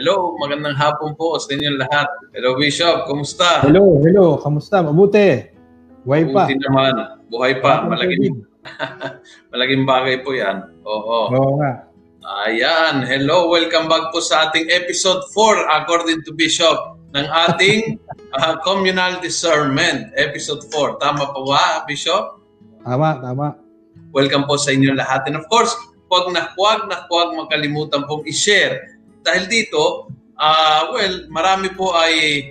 Hello, magandang hapon po sa inyong lahat. Hello, Bishop. Kumusta? Hello, hello. Kamusta? Mabuti. Buhay pa. Buti naman. Buhay pa. Malaging, malaging bagay po yan. Oo. Oo nga. Ayan. Hello, welcome back po sa ating episode 4 according to Bishop ng ating uh, communal discernment. Episode 4. Tama po ba, Bishop? Tama, tama. Welcome po sa inyong lahat. And of course, huwag na huwag na huwag makalimutan pong i-share. Dahil dito, uh, well, marami po ay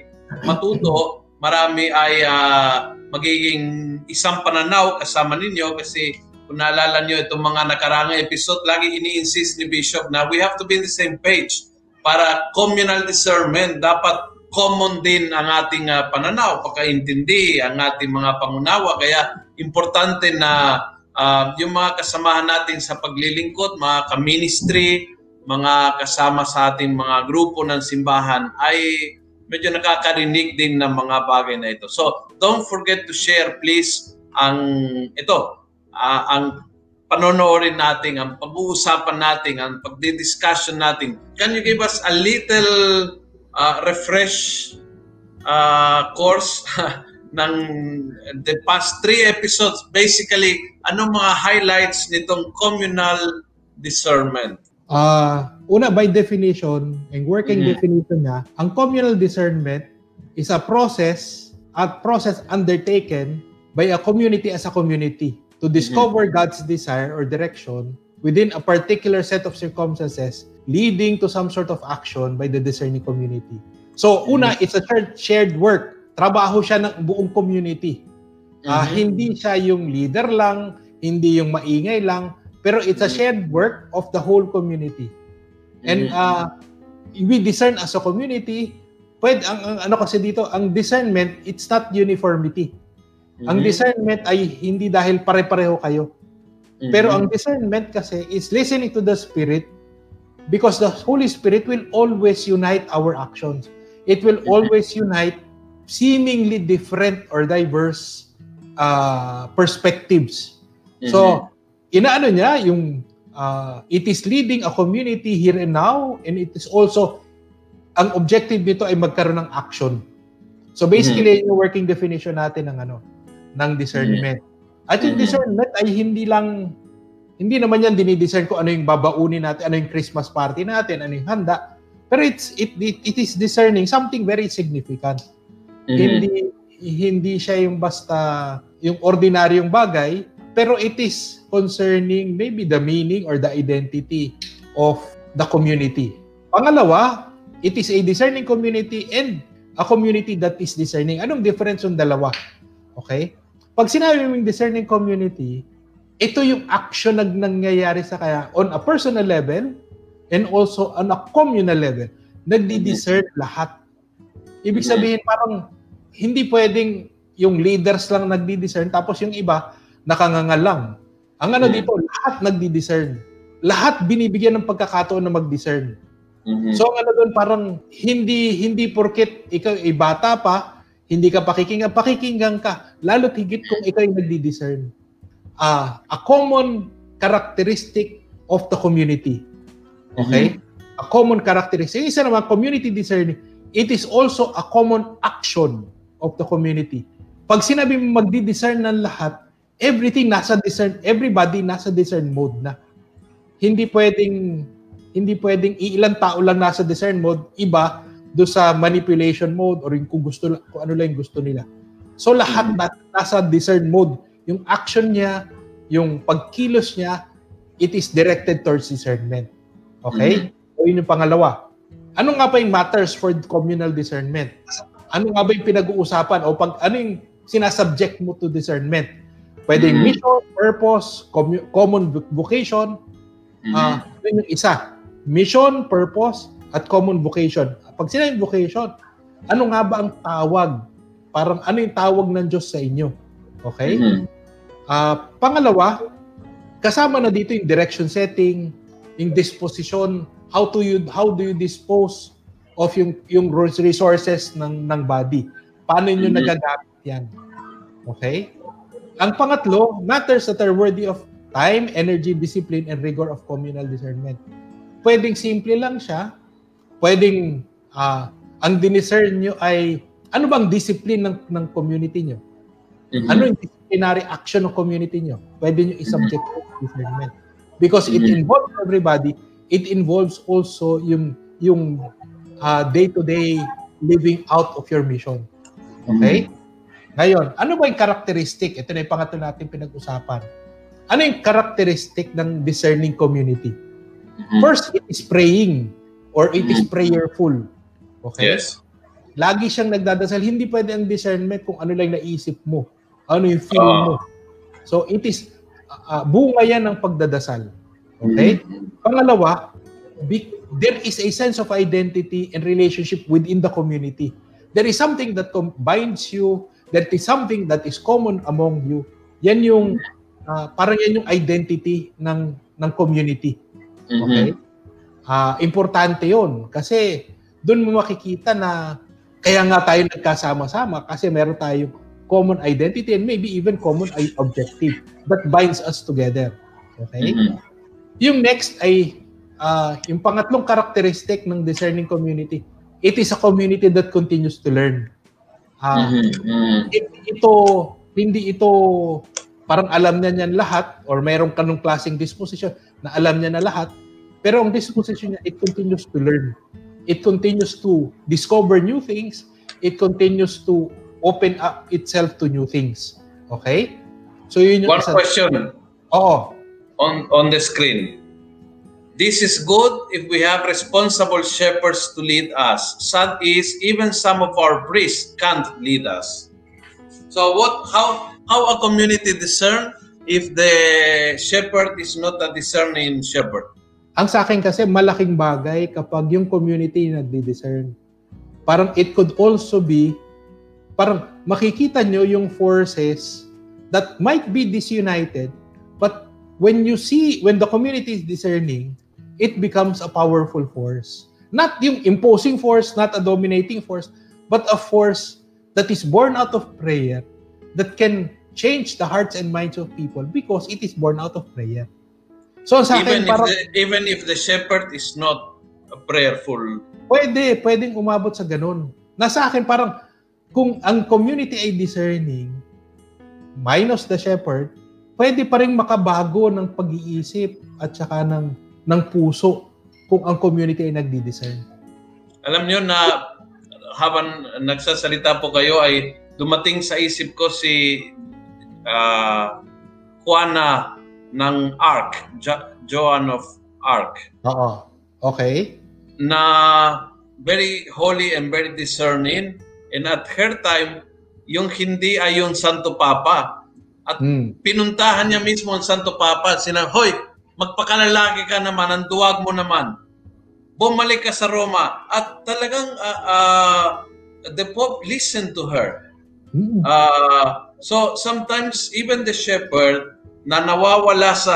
matuto, marami ay uh, magiging isang pananaw kasama ninyo kasi kung naalala nyo itong mga nakarang episode, lagi ini-insist ni Bishop na we have to be in the same page para communal discernment. Dapat common din ang ating uh, pananaw, pagkaintindi, ang ating mga pangunawa. Kaya importante na uh, yung mga kasamahan natin sa paglilingkod, mga ka-ministry, mga kasama sa ating mga grupo ng simbahan ay medyo nakakarinig din ng mga bagay na ito. So, don't forget to share please ang ito, uh, ang panonoodin natin, ang pag-uusapan natin, ang pagdi-discussion natin. Can you give us a little uh, refresh uh, course ng the past three episodes? Basically, ano mga highlights nitong communal discernment? Uh, una, by definition, ang working mm-hmm. definition niya, ang communal discernment is a process, a process undertaken by a community as a community to discover mm-hmm. God's desire or direction within a particular set of circumstances leading to some sort of action by the discerning community. So, una, mm-hmm. it's a shared work. Trabaho siya ng buong community. Uh, mm-hmm. Hindi siya yung leader lang, hindi yung maingay lang, pero it's a mm-hmm. shared work of the whole community. And mm-hmm. uh, we discern as a community, pwede, ang, ang ano kasi dito, ang discernment, it's not uniformity. Mm-hmm. Ang discernment ay hindi dahil pare-pareho kayo. Mm-hmm. Pero ang discernment kasi is listening to the Spirit because the Holy Spirit will always unite our actions. It will mm-hmm. always unite seemingly different or diverse uh, perspectives. Mm-hmm. So, inaano niya yung uh, it is leading a community here and now and it is also ang objective nito ay magkaroon ng action. So basically mm-hmm. yung working definition natin ng ano ng discernment. Mm-hmm. At yung mm-hmm. discernment ay hindi lang hindi naman yan dinidiscern ko ano yung babaunin natin, ano yung Christmas party natin, ano yung handa. Pero it's it it, it is discerning something very significant. Mm-hmm. Hindi hindi siya yung basta yung ordinaryong bagay, pero it is concerning maybe the meaning or the identity of the community. Pangalawa, it is a discerning community and a community that is discerning. Anong difference yung dalawa? Okay? Pag sinabi mong discerning community, ito yung action na nangyayari sa kaya on a personal level and also on a communal level. Nagdi-discern lahat. Ibig sabihin parang hindi pwedeng yung leaders lang nagdi-discern tapos yung iba nakangangal lang. Ang ano dito, lahat nagdi-discern. Lahat binibigyan ng pagkakataon na mag-discern. Mm-hmm. So ang ano doon parang hindi hindi porket ikaw ay bata pa, hindi ka pakikinggan, pakikinggan ka. Lalo higit kung ikaw ay nagdi-discern. Uh, a common characteristic of the community. Okay? Mm-hmm. A common characteristic. Isa naman, community discerning, it is also a common action of the community. Pag sinabi mo magdi-discern ng lahat, everything nasa discern, everybody nasa discern mode na. Hindi pwedeng hindi pwedeng iilang tao lang nasa discern mode, iba do sa manipulation mode or yung kung gusto kung ano lang yung gusto nila. So lahat na, nasa discern mode. Yung action niya, yung pagkilos niya, it is directed towards discernment. Okay? Mm-hmm. So yun yung pangalawa. Ano nga ba yung matters for communal discernment? Ano nga ba yung pinag-uusapan o pag ano yung sinasubject mo to discernment? Pwede mm-hmm. mission, purpose, commu- common vocation. Mm-hmm. Uh, yun yung isa. Mission, purpose, at common vocation. Pag sinabing vocation, ano nga ba ang tawag? Parang ano yung tawag ng Diyos sa inyo? Okay? Mm-hmm. Uh, pangalawa, kasama na dito yung direction setting, yung disposition, how to you how do you dispose of yung yung resources ng ng body? Paano niyo mm-hmm. nagagamit 'yan? Okay? Ang pangatlo, matters that are worthy of time, energy, discipline, and rigor of communal discernment. Pwedeng simple lang siya. Pwedeng uh, ang diniscern nyo ay ano bang discipline ng, ng community nyo? Mm-hmm. Ano yung disciplinary action ng community nyo? Pwede nyo isubject mm-hmm. discernment. Because it mm-hmm. involves everybody, it involves also yung yung uh, day-to-day living out of your mission. Okay? Mm-hmm. Ngayon, ano ba yung characteristic? Ito na yung pangatlo natin pinag-usapan. Ano yung characteristic ng discerning community? Mm-hmm. First, it is praying or it is prayerful. Okay? Yes. Lagi siyang nagdadasal. Hindi pwede ang discernment kung ano lang naisip mo ano yung feeling uh, mo. So it is uh, bunga yan ng pagdadasal. Okay? Mm-hmm. Pangalawa, be, there is a sense of identity and relationship within the community. There is something that binds you, that is something that is common among you. Yan yung uh, parang yan yung identity ng ng community. Mm-hmm. Okay? Uh, importante 'yon kasi doon mo makikita na kaya nga tayo nagkasama-sama kasi meron tayong common identity and maybe even common objective that binds us together. Okay? Mm-hmm. Yung next ay uh, yung pangatlong characteristic ng discerning community. It is a community that continues to learn. Uh, mm-hmm. ito hindi ito parang alam niya niyan lahat or mayroong kanong klaseng disposition na alam niya na lahat pero ang disposition niya it continues to learn it continues to discover new things it continues to open up itself to new things. Okay? So yun yung One isa. question. Oo. On on the screen. This is good if we have responsible shepherds to lead us. Sad is even some of our priests can't lead us. So what how how a community discern if the shepherd is not a discerning shepherd? Ang sa akin kasi malaking bagay kapag yung community nagdi-discern. Parang it could also be parang makikita nyo yung forces that might be disunited, but when you see, when the community is discerning, it becomes a powerful force. Not yung imposing force, not a dominating force, but a force that is born out of prayer that can change the hearts and minds of people because it is born out of prayer. So sa even akin, if parang, the, even if the shepherd is not prayerful, pwede, pwedeng umabot sa ganun. Nasa akin parang kung ang community ay discerning, minus the shepherd, pwede pa rin makabago ng pag-iisip at saka ng, ng puso kung ang community ay nagdi-discern. Alam niyo na habang nagsasalita po kayo ay dumating sa isip ko si uh, Juana ng Ark, jo- Joan of Ark. Oo. Okay. Na very holy and very discerning And at her time, yung hindi ay yung Santo Papa. At hmm. pinuntahan niya mismo ang Santo Papa. Sina, Hoy, magpakalalaki ka naman, ang duwag mo naman. Bumalik ka sa Roma. At talagang uh, uh, the Pope listened to her. Uh, so sometimes even the shepherd na nawawala sa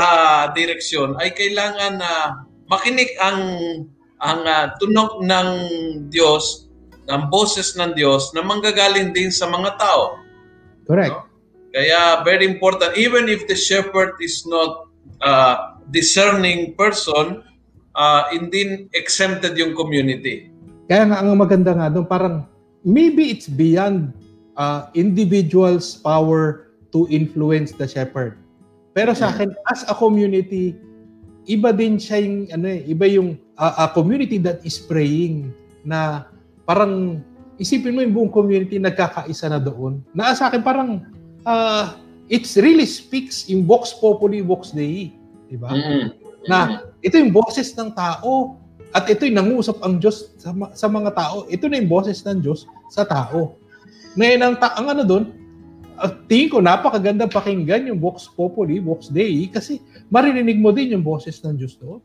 direksyon ay kailangan na uh, makinig ang ang uh, tunog ng Diyos ng boses ng Diyos na manggagaling din sa mga tao. Correct. No? Kaya very important, even if the shepherd is not a discerning person, uh, hindi exempted yung community. Kaya nga ang maganda nga doon, parang maybe it's beyond uh, individual's power to influence the shepherd. Pero sa akin, as a community, iba din siya yung, ano eh, iba yung uh, a community that is praying na parang isipin mo yung buong community nagkakaisa na doon. Na sa akin parang uh, it really speaks in Vox Populi, Vox Dei. Di ba? Mm-hmm. Na ito yung boses ng tao at ito yung nangusap ang Diyos sa, sa mga tao. Ito na yung boses ng Diyos sa tao. Ngayon, ang, ta- ang ano doon, uh, tingin ko napakaganda pakinggan yung Vox Populi, Vox Dei kasi maririnig mo din yung boses ng Diyos doon.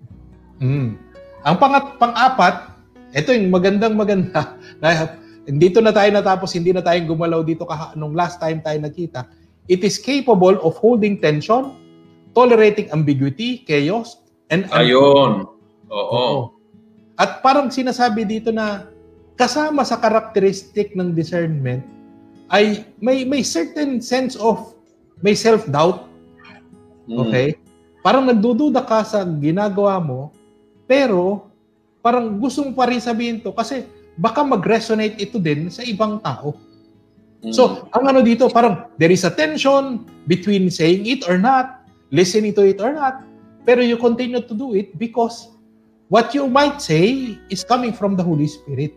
Mm. Ang pangat, pang-apat, ito yung magandang maganda. Na, dito na tayo natapos, hindi na tayong gumalaw dito kaha, nung last time tayo nakita. It is capable of holding tension, tolerating ambiguity, chaos, and... Ayun. Oo. At parang sinasabi dito na kasama sa karakteristik ng discernment ay may may certain sense of may self-doubt. Mm. Okay? Parang nagdududa ka sa ginagawa mo, pero parang gusto mo pa rin sabihin to kasi baka mag-resonate ito din sa ibang tao. Mm. So, ang ano dito, parang there is a tension between saying it or not, listening to it or not, pero you continue to do it because what you might say is coming from the Holy Spirit.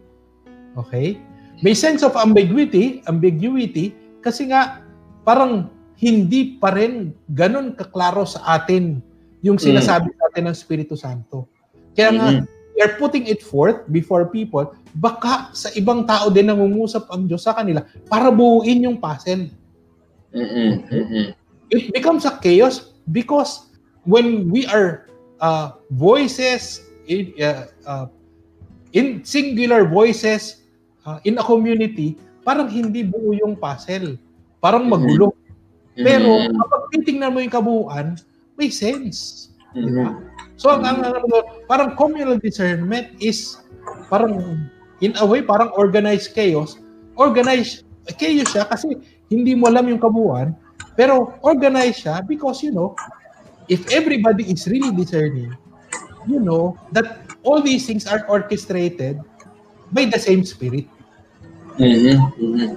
Okay? May sense of ambiguity, ambiguity, kasi nga parang hindi pa rin ganun kaklaro sa atin yung sinasabi sa atin ng Espiritu Santo. Kaya nga, Mhm. are putting it forth before people, baka sa ibang tao din nangungusap ang Diyos sa kanila para buuin yung puzzle. Mm-mm. Mm-mm. It becomes a chaos because when we are uh, voices in, uh, uh, in singular voices uh, in a community, parang hindi buo yung puzzle. Parang magulo. Pero Mm-mm. kapag titingnan mo yung kabuuan, may sense. Di ba? Mm-mm. So, ang, ang, ang- parang communal discernment is parang, in a way, parang organized chaos. Organized chaos siya kasi hindi mo alam yung kabuuan, pero organized siya because, you know, if everybody is really discerning, you know that all these things are orchestrated by the same spirit. Mhm, mhm.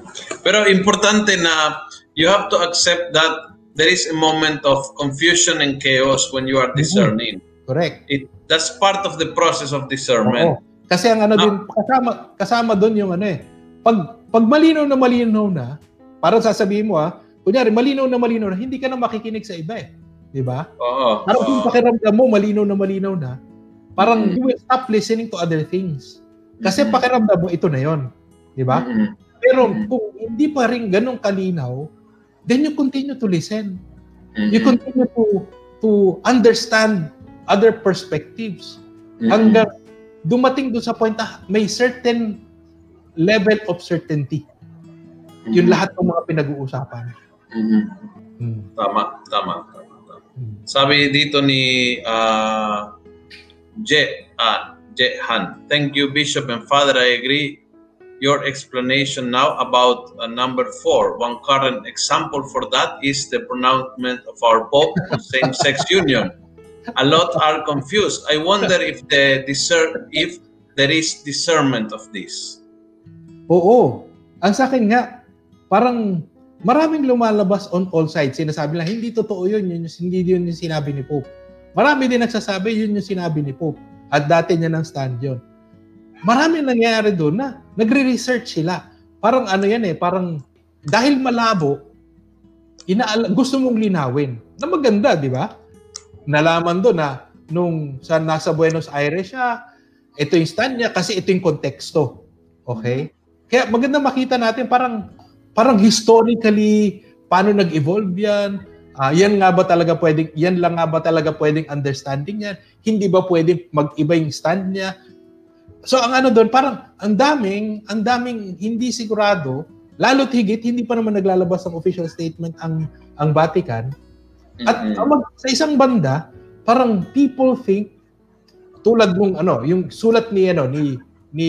Pero importante na you have to accept that there is a moment of confusion and chaos when you are discerning. Correct? It that's part of the process of discernment. Oo. Kasi ang ano Ah. din, kasama, kasama doon yung ano eh, pag, pag malinaw na malinaw na, parang sasabihin mo ah, kunyari malinaw na malinaw na, hindi ka na makikinig sa iba eh. Di ba? Oo. Parang kung pakiramdam mo, malinaw na malinaw na, parang Mm. you will stop listening to other things. Kasi Mhm. pakiramdam mo, ito na yon Di ba? Mhm. Pero Mm. kung hindi pa rin ganun kalinaw, then you continue to listen. You Mhm. continue to to understand other perspectives. Mhm. hanggang dumating doon sa point na may certain level of certainty. Yung Mhm. lahat ng mga pinag-uusapan. Mhm. Hmm. Tama, tama, tama, tama. Hmm. Sabi dito ni uh, Je, ah, Je Han. Thank you, Bishop and Father. I agree your explanation now about uh, number four. One current example for that is the pronouncement of our Pope on same-sex union. A lot are confused. I wonder if the discern if there is discernment of this. Oo. Ang sa akin nga, parang maraming lumalabas on all sides. Sinasabi lang, hindi totoo yun, yun yung- hindi yun yung sinabi ni Pope. Marami din nagsasabi, yun yung sinabi ni Pope. At dati niya ng stand yun. Marami nangyayari doon na nagre-research sila. Parang ano yan eh, parang dahil malabo, inaala, gusto mong linawin. Na maganda, di ba? Nalaman doon na nung sa nasa Buenos Aires siya, ito yung stand niya kasi ito yung konteksto. Okay? Kaya maganda makita natin parang parang historically paano nag-evolve 'yan. Ah, yan nga ba talaga pwedeng yan lang nga ba talaga pwedeng understanding niya? Hindi ba pwedeng mag-iba yung stand niya? So ang ano doon parang ang daming ang daming hindi sigurado lalo't higit hindi pa naman naglalabas ng official statement ang ang Vatican at Mhm. ang mag- sa isang banda, parang people think tulad nung ano, yung sulat ni ano ni ni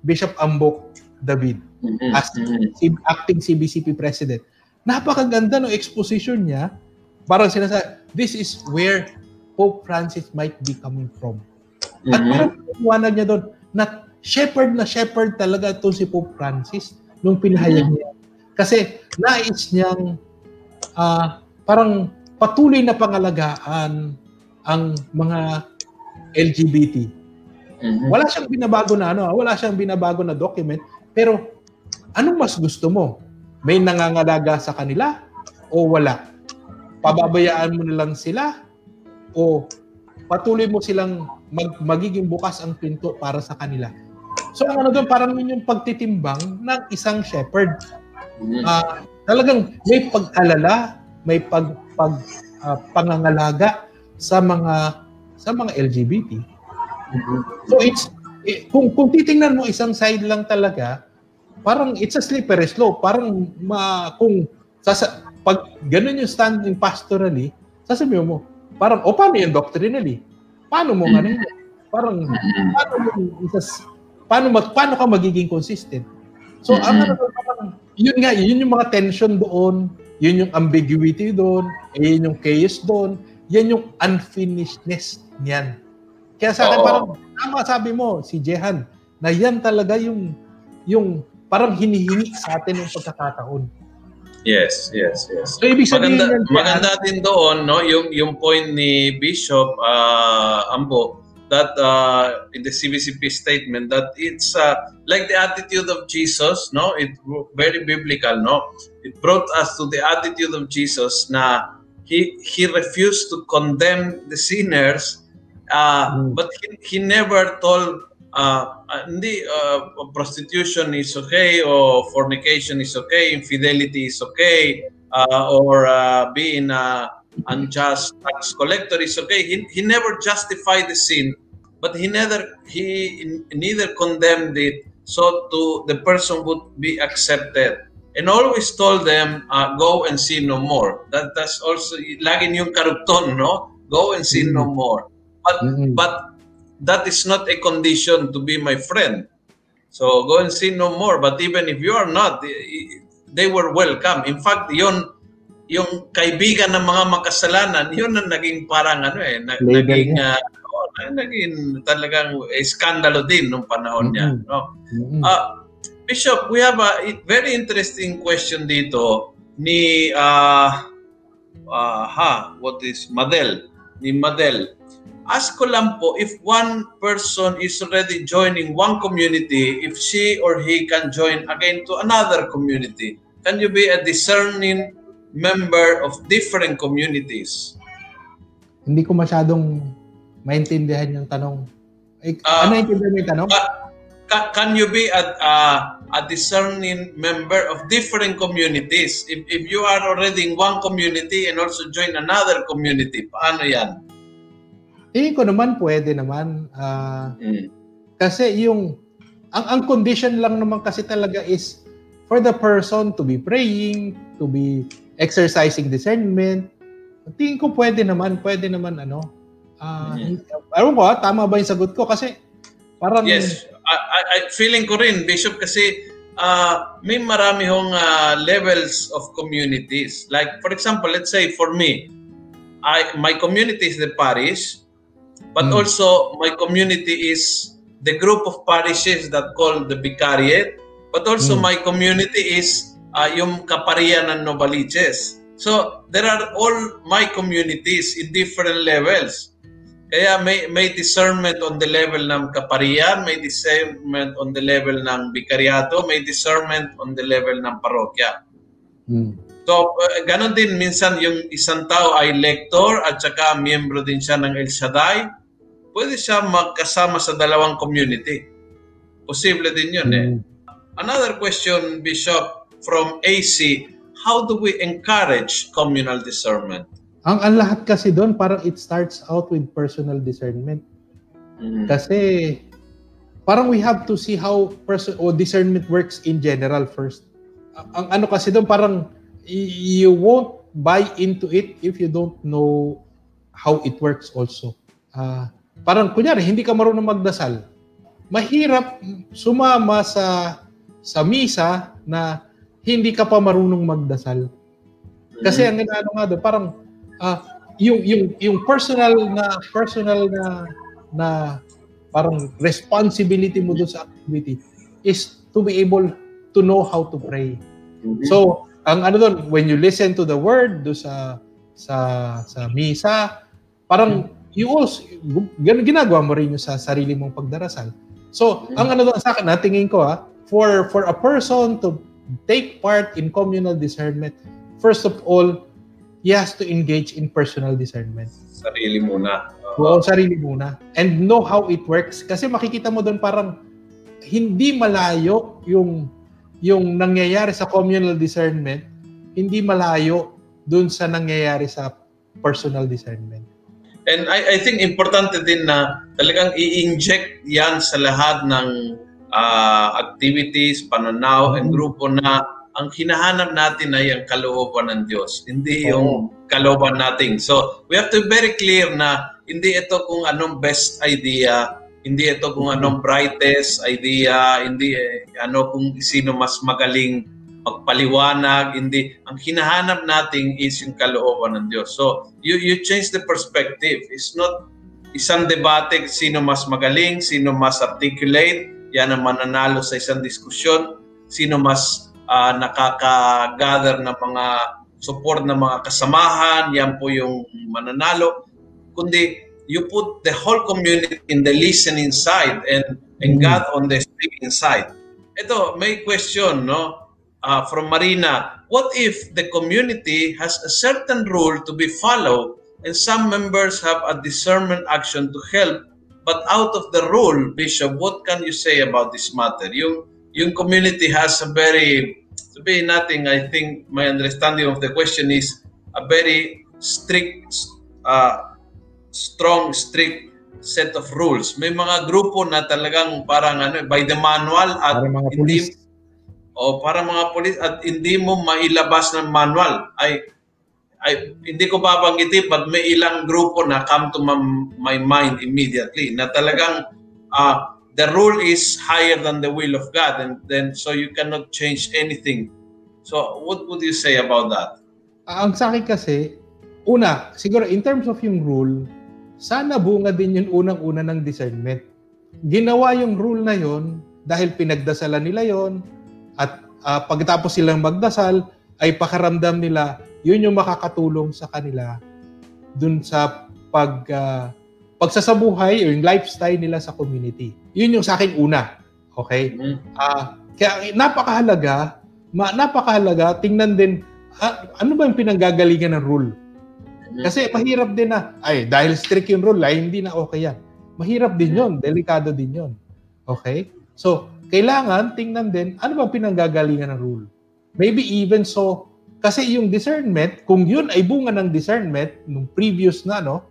Bishop Ambok David Mhm. as Mhm. si acting CBCP president. Napakaganda ng exposition niya. Parang sinasabi, this is where Pope Francis might be coming from. At Mhm. parang iwanag niya doon na shepherd na shepherd talaga to si Pope Francis nung pinahayag niya. Kasi nais niyang ah, parang patuloy na pangalagaan ang mga LGBT. Mhm. Wala siyang binabago na ano, ah, wala siyang binabago na document, pero anong mas gusto mo? May nangangalaga sa kanila o wala? Pababayaan mo na lang sila o patuloy mo silang mag, magiging bukas ang pinto para sa kanila. So ang ano doon, parang yun yung pagtitimbang ng isang shepherd. Uh, talagang may pag-alala, may pag, pag uh, pangangalaga sa mga sa mga LGBT. So it's eh, kung kung titingnan mo isang side lang talaga, parang it's a slippery slope. Parang ma, kung sasa, pag ganun yung standing pastorally, sasabihin mo, parang, o paano yung doctrinally? Paano mo ano yun? Parang, paano mo isas, paano, mag, paano ka magiging consistent? So, ang ano, parang, yun nga, yun yung mga tension doon, yun yung ambiguity doon, yun yung chaos doon, yan yung unfinishedness niyan. Kaya sa akin, Oo. parang, tama sabi mo, si Jehan, na yan talaga yung, yung parang hinihingi sa atin ng pagkakataon. Yes, yes, yes. So, ibig sabihin maganda, yan, maganda din doon, no, yung, yung point ni Bishop uh, Ambo, that uh, in the CBCP statement that it's uh, like the attitude of Jesus, no? It very biblical, no? It brought us to the attitude of Jesus na he he refused to condemn the sinners, uh, mm. but he, he never told hindi uh, prostitution is okay or fornication is okay, infidelity is okay, uh, or uh, being a unjust tax collector is okay. He, he never justified the sin, but he neither he neither condemned it so to the person would be accepted. And always told them, uh, go and sin no more. That that's also lagi yung karupton, no? Go and sin mm-hmm. no more. But mm-hmm. but that is not a condition to be my friend. So go and sin no more. But even if you are not, they were welcome. In fact, yon yung kaibigan ng mga makasalanan, yun ang naging parang ano eh, na, naging uh, oh, naging talagang iskandalo din nung panahon niya, mm-hmm. no? Uh, Bishop, we have a very interesting question dito ni uh, uh, ha, what is Madel? Ni Madel. Ask ko lang po if one person is already joining one community, if she or he can join again to another community. Can you be a discerning member of different communities? Hindi ko masyadong maintindihan yung tanong. Eh, uh, ano yung yung tanong? Uh, can you be a, uh, a discerning member of different communities? If, if you are already in one community and also join another community, paano yan? Tingin ko naman pwede naman. Uh, mm. Kasi yung, ang, ang condition lang naman kasi talaga is for the person to be praying, to be exercising discernment. Tingin ko pwede naman, pwede naman ano. Uh, mm-hmm. Alam ko, tama ba yung sagot ko? Kasi parang... Yes, I, I, feeling ko rin, Bishop, kasi uh, may marami hong uh, levels of communities. Like, for example, let's say for me, I, my community is the parish, But mm. also, my community is the group of parishes that call the Vicariate. But also, mm. my community is uh, yung kaparian ng Novaliches. So, there are all my communities in different levels. Kaya may, may discernment on the level ng kaparian, may discernment on the level ng bikariato, may discernment on the level ng parokya. Mm. So, uh, ganon din minsan yung isang tao ay lector at saka miyembro din siya ng El Shaddai pwede siya magkasama sa dalawang community. Posible din yun eh. Hmm. Another question, Bishop, from AC, how do we encourage communal discernment? Ang, ang lahat kasi doon, parang it starts out with personal discernment. Mm-hmm. Kasi parang we have to see how person or discernment works in general first. Ang ano kasi doon parang you won't buy into it if you don't know how it works also. Uh, parang kunyari, hindi ka marunong magdasal, mahirap sumama sa sa misa na hindi ka pa marunong magdasal. Kasi ang inaano nga doon, parang uh, yung yung yung personal na personal na na parang responsibility mo doon sa activity is to be able to know how to pray. Mm-hmm. So, ang ano doon, when you listen to the word do sa sa sa misa, parang you also, ginagawa mo rin yung sa sarili mong pagdarasal. So, ang ano doon sa akin, natingin ko ha, for, for a person to take part in communal discernment, first of all, he has to engage in personal discernment. Sarili muna. Oo, sarili muna. And know how it works. Kasi makikita mo doon parang hindi malayo yung yung nangyayari sa communal discernment, hindi malayo doon sa nangyayari sa personal discernment. And I, I think importante din na talagang i-inject yan sa lahat ng uh, activities, pananaw, and grupo na ang hinahanap natin ay ang kalooban ng Diyos, hindi yung kalooban natin. So, we have to be very clear na hindi ito kung anong best idea, hindi ito kung anong brightest idea, hindi eh, ano kung sino mas magaling magpaliwanag, hindi. Ang hinahanap natin is yung kalooban ng Diyos. So, you, you change the perspective. It's not isang debate sino mas magaling, sino mas articulate, yan ang mananalo sa isang diskusyon, sino mas uh, nakaka-gather ng mga support ng mga kasamahan, yan po yung mananalo. Kundi you put the whole community in the listening side and, and mm. God on the speaking side. Ito, may question, no? Uh, from Marina. What if the community has a certain rule to be followed and some members have a discernment action to help but out of the rule, Bishop, what can you say about this matter? Yung, yung community has a very, sabihin natin, I think my understanding of the question is a very strict uh, strong, strict set of rules. May mga grupo na talagang parang ano, by the manual at mga hindi o para mga pulis at hindi mo mailabas ng manual ay ay hindi ko babanggitin but may ilang grupo na come to my, mind immediately na talagang uh, the rule is higher than the will of God and then so you cannot change anything. So what would you say about that? Ang sa akin kasi una siguro in terms of yung rule sana bunga din yung unang-una ng discernment. Ginawa yung rule na yon dahil pinagdasalan nila yon at uh, pagkatapos silang magdasal ay pakaramdam nila yun yung makakatulong sa kanila dun sa pag uh, pagsasabuhay o yung lifestyle nila sa community. Yun yung sa akin una. Okay? Uh, kaya napakahalaga, ma, napakahalaga tingnan din uh, ano ba yung pinanggagalingan ng rule Mm-hmm. Kasi mahirap din na, ay, dahil strict yung rule, ay hindi na okay yan. Mahirap din yon delikado din yon Okay? So, kailangan tingnan din, ano ba pinanggagalingan ng rule? Maybe even so, kasi yung discernment, kung yun ay bunga ng discernment nung previous na, no,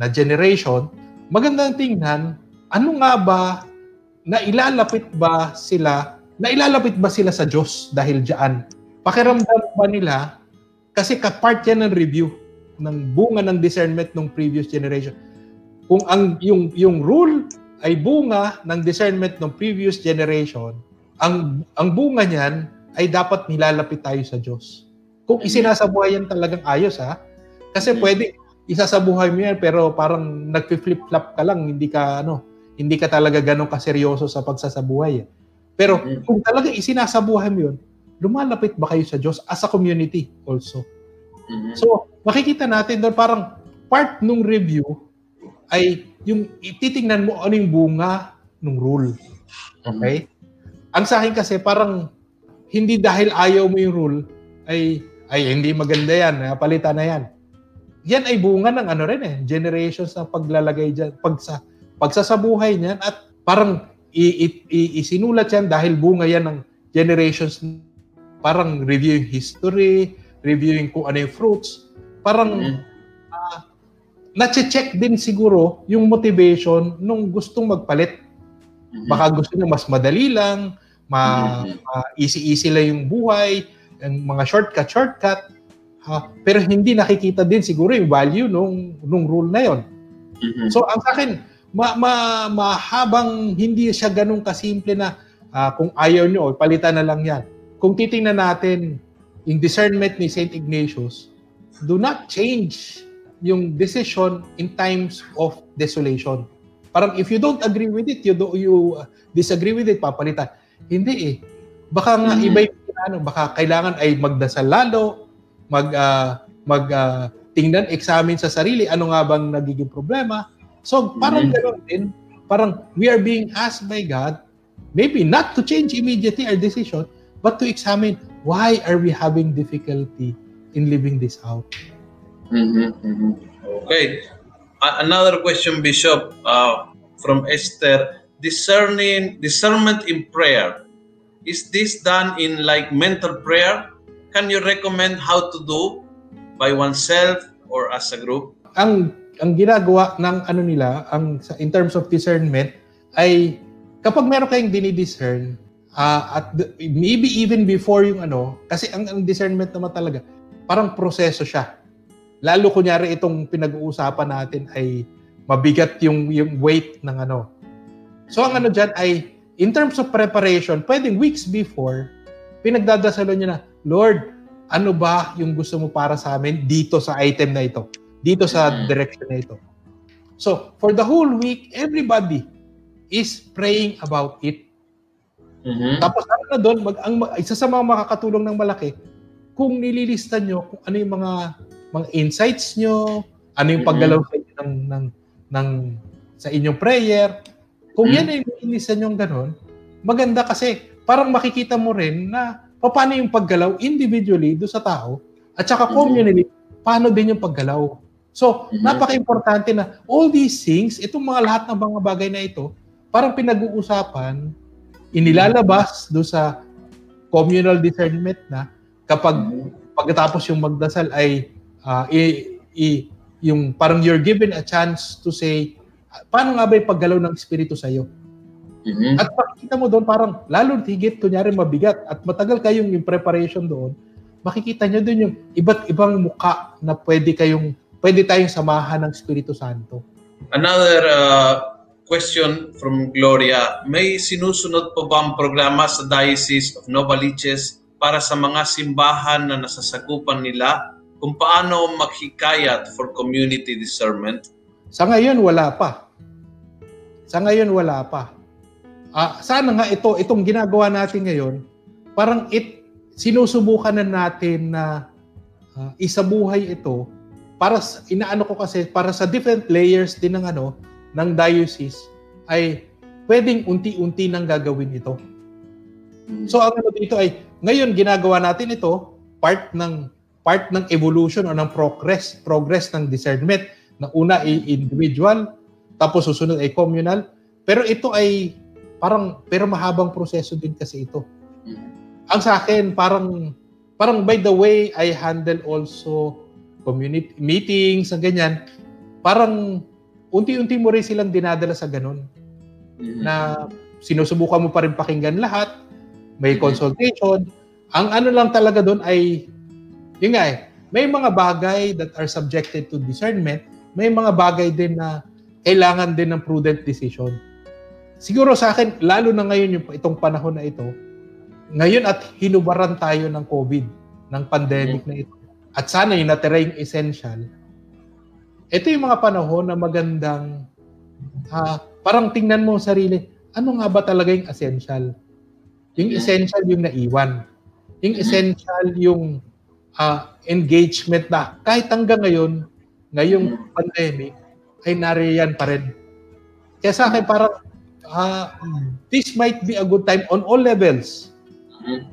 na generation, magandang tingnan, ano nga ba, na ilalapit ba sila, na ilalapit ba sila sa Diyos dahil diyan? Pakiramdam ba nila, kasi ka-part yan ng review ng bunga ng discernment ng previous generation. Kung ang yung yung rule ay bunga ng discernment ng previous generation, ang ang bunga niyan ay dapat nilalapit tayo sa Diyos. Kung isinasabuhay yan talagang ayos ha. Kasi pwede isasabuhay mo yan pero parang nagfi-flip-flop ka lang, hindi ka ano, hindi ka talaga ganun kaseryoso sa pagsasabuhay. Eh. Pero kung talaga isinasabuhay mo yun, lumalapit ba kayo sa Diyos as a community also? Mm-hmm. So, makikita natin doon parang part nung review ay yung ititingnan mo ano yung bunga ng rule. Okay? Mm-hmm. Ang sa akin kasi parang hindi dahil ayaw mo yung rule ay ay hindi maganda yan, palitan na yan. Yan ay bunga ng ano rin eh, generations ng paglalagay diyan, pagsa pagsasabuhay niyan at parang i, i, i, isinulat yan dahil bunga yan ng generations parang review history, reviewing kung ano yung fruits, parang mm-hmm. Na-check din siguro yung motivation nung gustong magpalit. Mm-hmm. Baka gusto niya mas madali lang, ma, mm-hmm. uh, easy-easy lang yung buhay, yung mga shortcut, shortcut. Ha? Pero hindi nakikita din siguro yung value nung, nung rule na yon. Mm-hmm. So, ang sa akin, ma, ma, mahabang hindi siya ganun kasimple na uh, kung ayaw nyo, palitan na lang yan. Kung titingnan natin yung discernment ni St. Ignatius, do not change yung decision in times of desolation. Parang if you don't agree with it, you do, you uh, disagree with it, papalitan. Hindi eh. Baka nga mm-hmm. iba yung ano, baka kailangan ay magdasal lalo, mag uh, mag uh, tingnan, examine sa sarili ano nga bang nagiging problema. So parang mm-hmm. ganoon din, parang we are being asked by God maybe not to change immediately our decision, but to examine why are we having difficulty in living this out. Mhm, mhm. Okay. A- another question, Bishop, uh, from Esther. Discerning discernment in prayer. Is this done in like mental prayer? Can you recommend how to do by oneself or as a group? Ang ang ginagawa ng ano nila, ang sa- in terms of discernment ay kapag meron kayong dinidiscern ah, at the- maybe even before yung ano, kasi ang, ang discernment naman talaga, parang proseso siya. Lalo kunyari itong pinag-uusapan natin ay mabigat yung yung weight ng ano. So ang ano dyan ay in terms of preparation, pwedeng weeks before pinagdadasalan niyo na, Lord, ano ba yung gusto mo para sa amin dito sa item na ito? Dito sa Mhm. direction na ito. So, for the whole week, everybody is praying about it. Mhm. Tapos ano na doon, mag, ang, isa sa mga makakatulong ng malaki, kung nililista nyo kung ano yung mga mga insights nyo, ano yung paggalaw sa inyo ng, ng, ng, sa inyong prayer, kung yan ay nililista nyo ganun, maganda kasi parang makikita mo rin na paano yung paggalaw individually do sa tao at saka community, paano din yung paggalaw. So, napaka-importante na all these things, itong mga lahat ng mga bagay na ito, parang pinag-uusapan, inilalabas do sa communal discernment na kapag pagkatapos yung magdasal ay ah, i, i- yung parang you're given a chance to say paano nga ba yung paggalaw ng espiritu sa iyo? Mhm. At makikita mo doon parang lalo higit kunyari mabigat at matagal kayong yung preparation doon, makikita nyo doon yung iba't ibang muka na pwede kayong pwede tayong samahan ng Espiritu Santo. Another uh, question from Gloria. May sinusunod po ba ang programa sa Diocese of Novaliches para sa mga simbahan na nasasakupan nila kung paano maghikayat for community discernment? Sa ngayon wala pa. Sa ngayon wala pa. Ah, sana nga ito itong ginagawa natin ngayon, parang it sinusubukan na natin na ah, isabuhay ito para sa, inaano ko kasi para sa different layers din ng ano ng diocese ay pwedeng unti-unti nang gagawin ito. So ang ano dito ay ngayon ginagawa natin ito part ng part ng evolution o ng progress progress ng discernment na una ay individual tapos susunod ay communal pero ito ay parang pero mahabang proseso din kasi ito. Ang sa akin parang parang by the way I handle also community meetings sa ganyan parang unti-unti mo rin silang dinadala sa ganun Mhm. na sinusubukan mo pa rin pakinggan lahat, may Mhm. consultation. Ang ano lang talaga doon ay, yun nga eh, may mga bagay that are subjected to discernment, may mga bagay din na kailangan din ng prudent decision. Siguro sa akin, lalo na ngayon yung itong panahon na ito, ngayon at hinubaran tayo ng COVID, ng pandemic na ito. At sana yung natira yung essential, ito yung mga panahon na magandang ah, parang tingnan mo sarili, ano nga ba talaga yung essential? Yung essential yung naiwan. Yung Mhm. essential yung ah, engagement na kahit hanggang ngayon, ngayong pandemic, ay nariyan pa rin. Kaya sa akin parang ah, this might be a good time on all levels.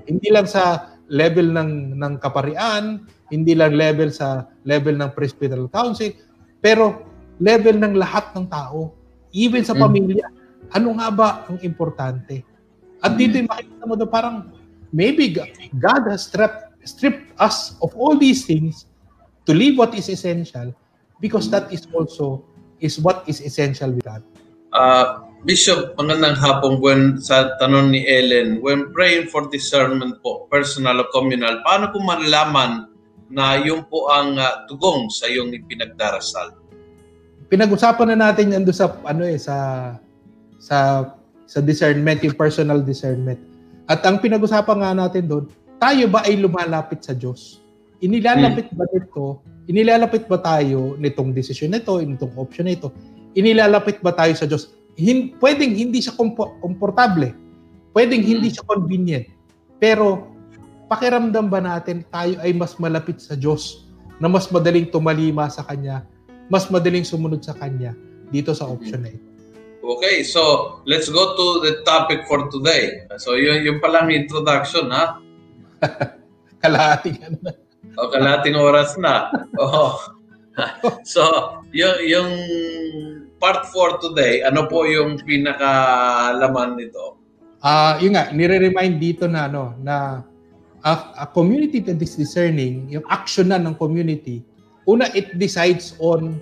Hindi lang sa level ng ng kaparian, hindi lang level sa level ng presbyteral council, pero level ng lahat ng tao, even sa Mm. pamilya. Ano nga ba ang importante? At dito yung makikita mo na parang maybe God has stripped, stripped us of all these things to live what is essential because that is also is what is essential with God. Uh, Bishop, magandang hapon when sa tanong ni Ellen, when praying for discernment po, personal o communal, paano po malalaman na yun po ang uh, tugong sa iyong ipinagdarasal? pinag-usapan na natin yan sa ano eh sa sa sa discernment, yung personal discernment. At ang pinag-usapan nga natin doon, tayo ba ay lumalapit sa Diyos? Inilalapit ba nito? Inilalapit ba tayo nitong desisyon nito, nitong option na ito? Inilalapit ba tayo sa Diyos? Hin- pwedeng hindi siya kompo- komportable. Pwedeng hindi siya convenient. Pero pakiramdam ba natin tayo ay mas malapit sa Diyos na mas madaling tumalima sa Kanya mas madaling sumunod sa kanya dito sa option na ito. Okay, so let's go to the topic for today. So yun, yun palang introduction, ha? Kalahating ano na. O, kalating oras na. Oh. so, yung, yung part for today, ano po yung pinakalaman nito? Ah, yun nga, nire-remind dito na ano na a, a community that is discerning, yung action na ng community, una it decides on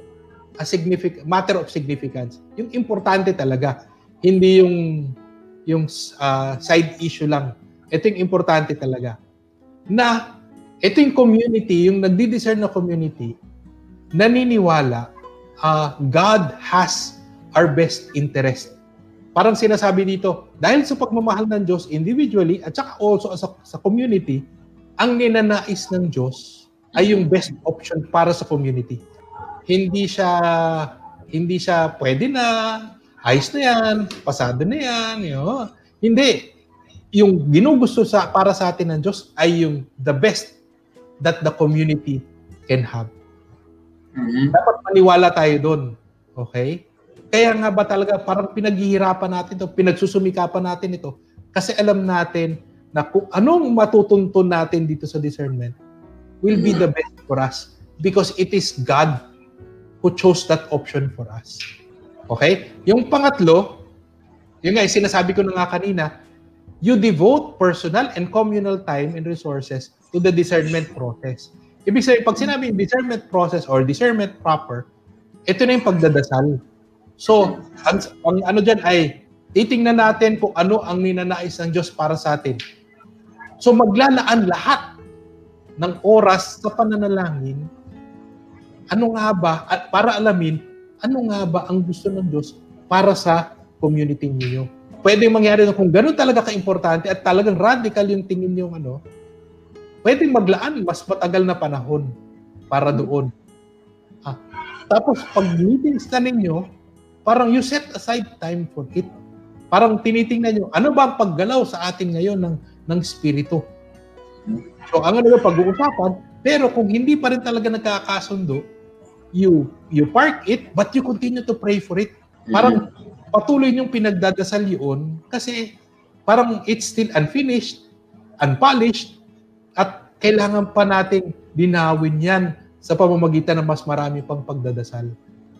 a significant matter of significance. Yung importante talaga, hindi yung yung uh, side issue lang. Ito yung importante talaga. Na ito yung community, yung nagdi-discern na community, naniniwala uh, God has our best interest. Parang sinasabi dito, dahil sa pagmamahal ng Diyos individually at saka also sa, sa community, ang ninanais ng Diyos ay yung best option para sa community. Hindi siya hindi siya pwede na, ayos na yan, pasado na yan, know. Hindi. Yung ginugusto sa para sa atin ng Diyos ay yung the best that the community can have. Mm-hmm. Dapat maniwala tayo doon. Okay? Kaya nga ba talaga parang pinaghihirapan natin to, pinagsusumikapan natin ito kasi alam natin na kung anong matutuntun natin dito sa discernment will be the best for us because it is God who chose that option for us. Okay? Yung pangatlo, yung nga, sinasabi ko na nga kanina, you devote personal and communal time and resources to the discernment process. Ibig sabihin, pag sinabi discernment process or discernment proper, ito na yung pagdadasal. So, ang, ang ano dyan ay, titingnan natin kung ano ang ninanais ng Diyos para sa atin. So, maglalaan lahat ng oras sa pananalangin, ano nga ba, at para alamin, ano nga ba ang gusto ng Diyos para sa community niyo. Pwede mangyari na kung gano'n talaga ka-importante at talagang radical yung tingin niyo ano, pwedeng maglaan mas matagal na panahon para doon. Ah, tapos pag meetings na ninyo, parang you set aside time for it. Parang tinitingnan nyo, ano ba ang paggalaw sa atin ngayon ng, ng spirito? So, ang ano pag-uusapan, pero kung hindi pa rin talaga nagkakasundo, you you park it, but you continue to pray for it. Parang patuloy niyong pinagdadasal yun kasi parang it's still unfinished, unpolished, at kailangan pa nating dinawin yan sa pamamagitan ng mas marami pang pagdadasal.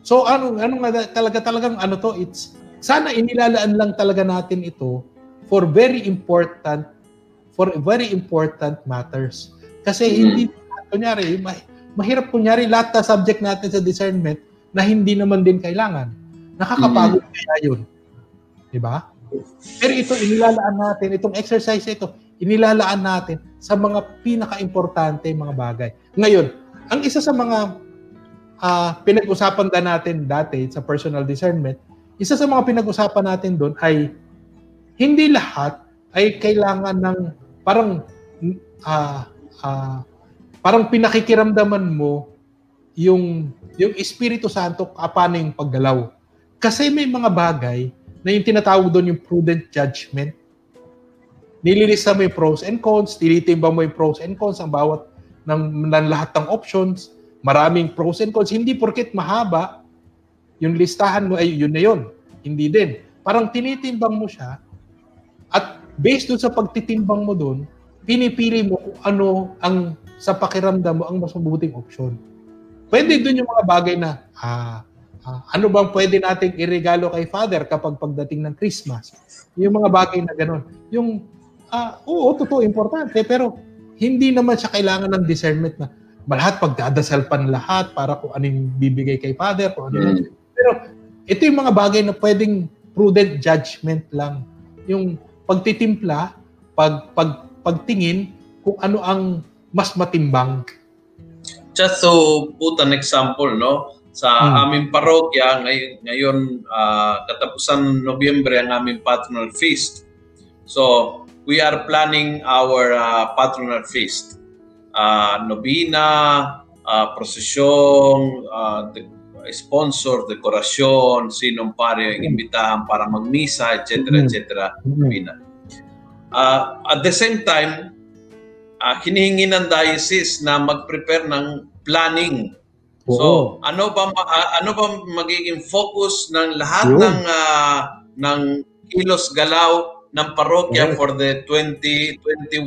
So ano ano nga talaga talagang ano to it's sana inilalaan lang talaga natin ito for very important for very important matters. Kasi mm-hmm. hindi kunyari ma- mahirap kunyari lahat na subject natin sa discernment na hindi naman din kailangan. Nakakapagod mm-hmm. kaya yun. 'Di ba? Pero ito inilalaan natin itong exercise ito inilalaan natin sa mga pinaka-importante mga bagay. Ngayon, ang isa sa mga uh, pinag-usapan da natin dati sa personal discernment, isa sa mga pinag-usapan natin doon ay hindi lahat ay kailangan ng parang uh, uh, parang pinakikiramdaman mo yung yung Espiritu Santo paano yung paggalaw. Kasi may mga bagay na yung tinatawag doon yung prudent judgment nililista mo yung pros and cons, tinitimbang mo yung pros and cons ang bawat ng, ng lahat ng options, maraming pros and cons. Hindi porket mahaba, yung listahan mo ay yun na yun. Hindi din. Parang tinitimbang mo siya at based dun sa pagtitimbang mo dun, pinipili mo kung ano ang sa pakiramdam mo ang mas mabuting option. Pwede dun yung mga bagay na, ah, ah, ano bang pwede nating iregalo kay Father kapag pagdating ng Christmas? Yung mga bagay na gano'n. Yung uh, oo, totoo, importante. Pero hindi naman siya kailangan ng discernment na lahat pagdadasal pan lahat para kung anong bibigay kay Father. Kung ano mm. Pero ito yung mga bagay na pwedeng prudent judgment lang. Yung pagtitimpla, pag, pag, pagtingin kung ano ang mas matimbang. Just to put an example, no? Sa hmm. aming parokya, ngayon, ngayon uh, katapusan Nobyembre ang aming patronal feast. So, we are planning our uh, patronal feast. Uh, nobina, uh, prosesyon, uh, de- sponsor, dekorasyon, sinong pare yung imbitahan para magmisa, etc. etc. Nobina. Uh, at the same time, uh, hinihingi ng diocese na mag-prepare ng planning So, Oo. ano ba ah, ano ba magiging focus ng lahat Yun. ng ah, ng kilos galaw ng parokya Correct. for the 2021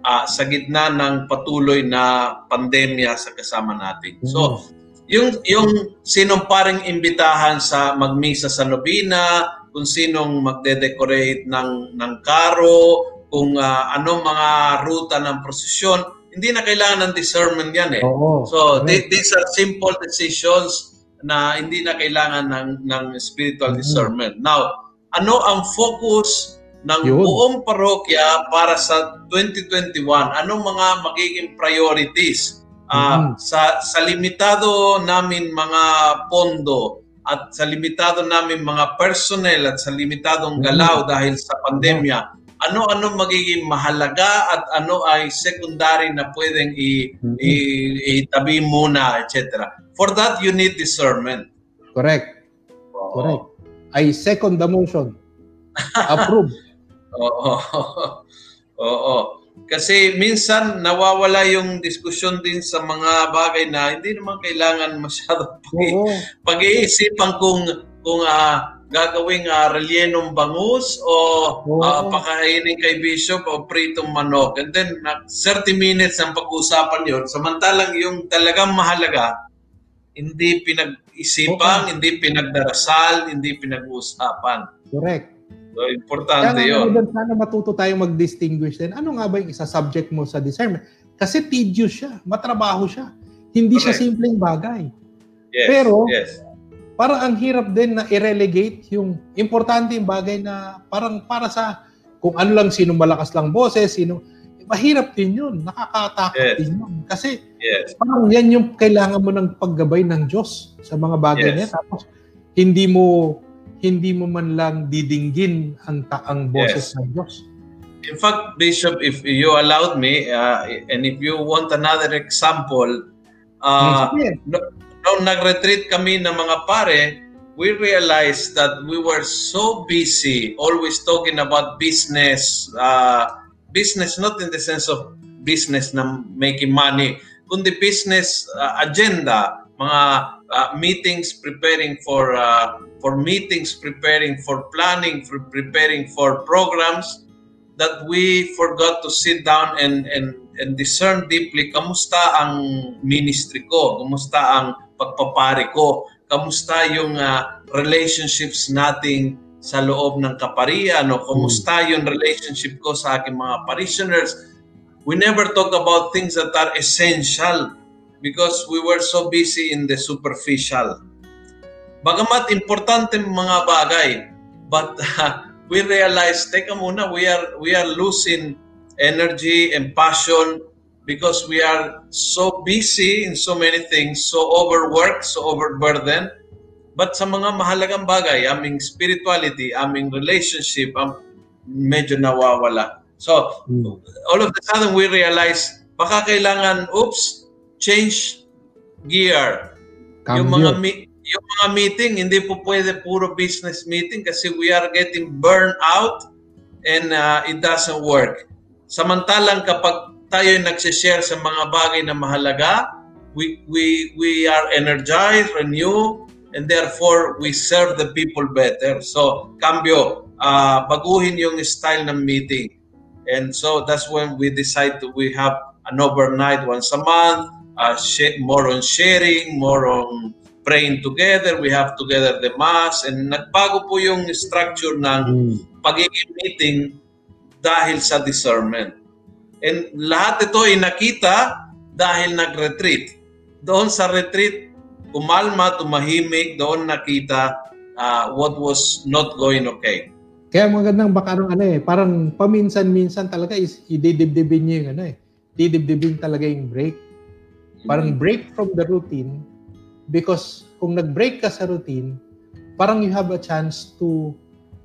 ah, sa gitna ng patuloy na pandemya sa kasama natin. So, yung yung sinong paring imbitahan sa magmisa sa nobina, kung sinong magde-decorate ng ng karo, kung ah, anong mga ruta ng prosesyon, hindi na kailangan ng discernment yan eh. Oo. So, th- these are simple decisions na hindi na kailangan ng, ng spiritual Mhm. discernment. Now, ano ang focus ng Yun. buong parokya para sa 2021? Anong mga magiging priorities? Mhm. sa, sa limitado namin mga pondo at sa limitado namin mga personnel at sa limitadong Mhm. galaw dahil sa pandemya, ano-ano magiging mahalaga at ano ay secondary na pwedeng i- Mhm. i- itabi muna, etc. For that, you need discernment. Correct. Oo. Correct. I second the motion. Approve. Oo. Oo. Kasi minsan nawawala yung diskusyon din sa mga bagay na hindi naman kailangan masyado pag- pag-iisipan kung kung ah, gagawing uh, relyenong bangus o Oo. ah, pakainin kay bishop o pritong manok. And then na 30 minutes ang pag-uusapan yon. Samantalang yung talagang mahalaga hindi pinag-isipan, hindi pinagdarasal, hindi pinag-uusapan. Correct. So, Kaya importante nga yun. naman, sana matuto tayong mag-distinguish din. Ano nga ba yung isa subject mo sa discernment? Kasi tedious siya, matrabaho siya. Hindi siya Correct. simpleng bagay. Yes, Pero- yes. Para ang hirap din na i-relegate yung importante yung bagay na parang para sa kung ano lang, sino malakas lang boses, sino... Mahirap din yun. Nakakatakot Yes. din yun. Kasi Yes. parang yan yung kailangan mo ng paggabay ng Diyos sa mga bagay Yes. niya. Tapos hindi mo hindi mo man lang didinggin ang ta- ang boses Yes. ng Diyos. In fact, Bishop, if you allowed me, uh, and if you want another example, uh, Sige. Nung nag-retreat kami ng mga pare, we realized that we were so busy, always talking about business, uh, business not in the sense of business na making money, kundi business uh, agenda, mga uh, meetings preparing for uh, for meetings, preparing for planning, for preparing for programs, that we forgot to sit down and and and discern deeply kamusta ang ministry ko, kamusta ang pagpapari ko, kamusta yung uh, relationships nating sa loob ng kaparian o kamusta yung relationship ko sa aking mga parishioners. We never talk about things that are essential because we were so busy in the superficial. Bagamat importante mga bagay, but uh, we realize, teka muna, we are we are losing energy and passion because we are so busy in so many things, so overworked, so overburdened. But sa mga mahalagang bagay, aming spirituality, aming relationship, am medyo nawawala. So, Hmm. all of a sudden we realize, baka kailangan, oops, change gear. Yung mga Cambio. mi- yung mga meeting hindi po pwede puro business meeting kasi we are getting burned out and uh, it doesn't work. Samantalang kapag tayo nagse-share sa mga bagay na mahalaga, we we we are energized, renew, and therefore we serve the people better. So, cambio, uh, baguhin yung style ng meeting. And so that's when we decide to we have an overnight once a month, uh, sh- more on sharing, more on praying together. We have together the mass and nagbago po yung structure ng Hmm. pagiging meeting dahil sa discernment. And lahat ito ay nakita dahil nag-retreat. Doon sa retreat, kumalma, tumahimik, doon nakita uh, what was not going okay. Kaya magandang baka nung ano eh, parang paminsan-minsan talaga is ididibdibin niyo yung ano eh. Didibdibin talaga yung break. Parang break from the routine because kung nag-break ka sa routine, parang you have a chance to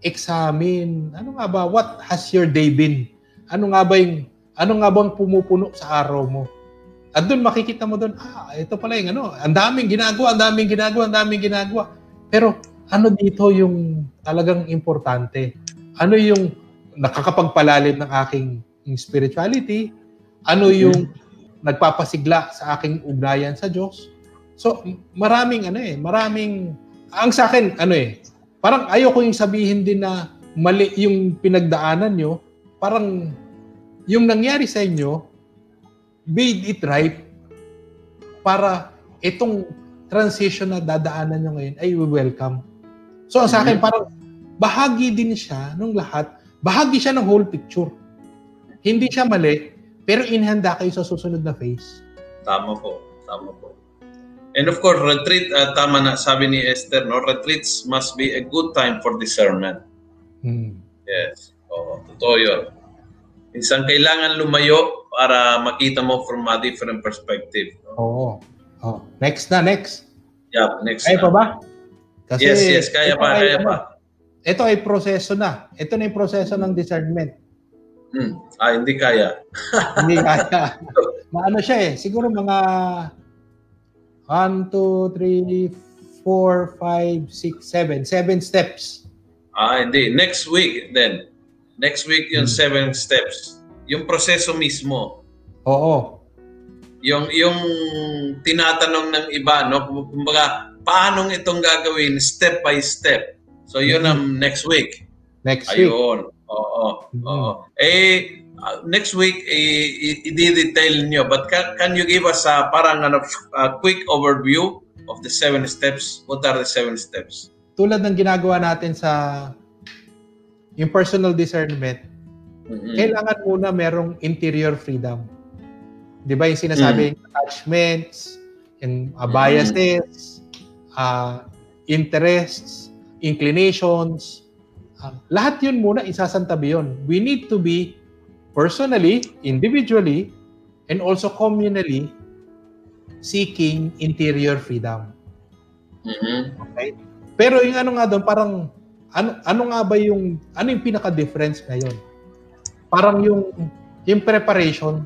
examine ano nga ba what has your day been? Ano nga ba yung ano nga bang pumupuno sa araw mo? At doon makikita mo doon, ah, ito pala yung ano, ang daming ginagawa, ang daming ginagawa, ang daming ginagawa. Pero ano dito yung talagang importante? Ano yung nakakapagpalalim ng aking spirituality? Ano yung nagpapasigla sa aking ugnayan sa Diyos? So, maraming ano eh, maraming, ang sa akin, ano eh, parang ayoko yung sabihin din na mali yung pinagdaanan nyo, parang yung nangyari sa inyo, made it right para itong transition na dadaanan nyo ngayon ay welcome. So, ang sa akin, parang bahagi din siya nung lahat, bahagi siya ng whole picture. Hindi siya mali, pero inhanda kayo sa susunod na phase. Tama po. Tama po. And of course, retreat, uh, tama na sabi ni Esther, no? retreats must be a good time for discernment. Hmm. Yes. Oo, totoo yun. Minsan kailangan lumayo para makita mo from a different perspective. No? Oo. Oh. Next na, next. Yeah, next. Kaya pa na. ba? yes, yes, kaya pa, ay, kaya ano, pa. Ito ay proseso na. Ito na yung proseso ng discernment. Hmm. Ah, hindi kaya. Hindi kaya. Maano siya eh. Siguro mga 1, 2, 3, 4, 5, 6, 7. 7 steps. Ah, hindi. Next week then. Next week yung Hmm. seven steps. Yung proseso mismo. Oo. Yung yung tinatanong ng iba, no? Kumbaga, paano itong gagawin step by step. So yun ang next week. Next week. Ayun. Oo. Mhm. Oo. Eh uh, next week i- i-detail nyo but can, can you give us a parang ano a quick overview of the seven steps? What are the seven steps? Tulad ng ginagawa natin sa yung personal discernment, Mhm. kailangan muna merong interior freedom. 'Di ba yung sinasabi yung attachments, and uh, biases, uh, interests, inclinations, uh, lahat yun muna isasantabi yun. We need to be personally, individually, and also communally seeking interior freedom. Mhm. Pero yung ano nga doon, parang ano ano nga ba yung ano yung pinaka-difference ngayon? Parang yung yung preparation,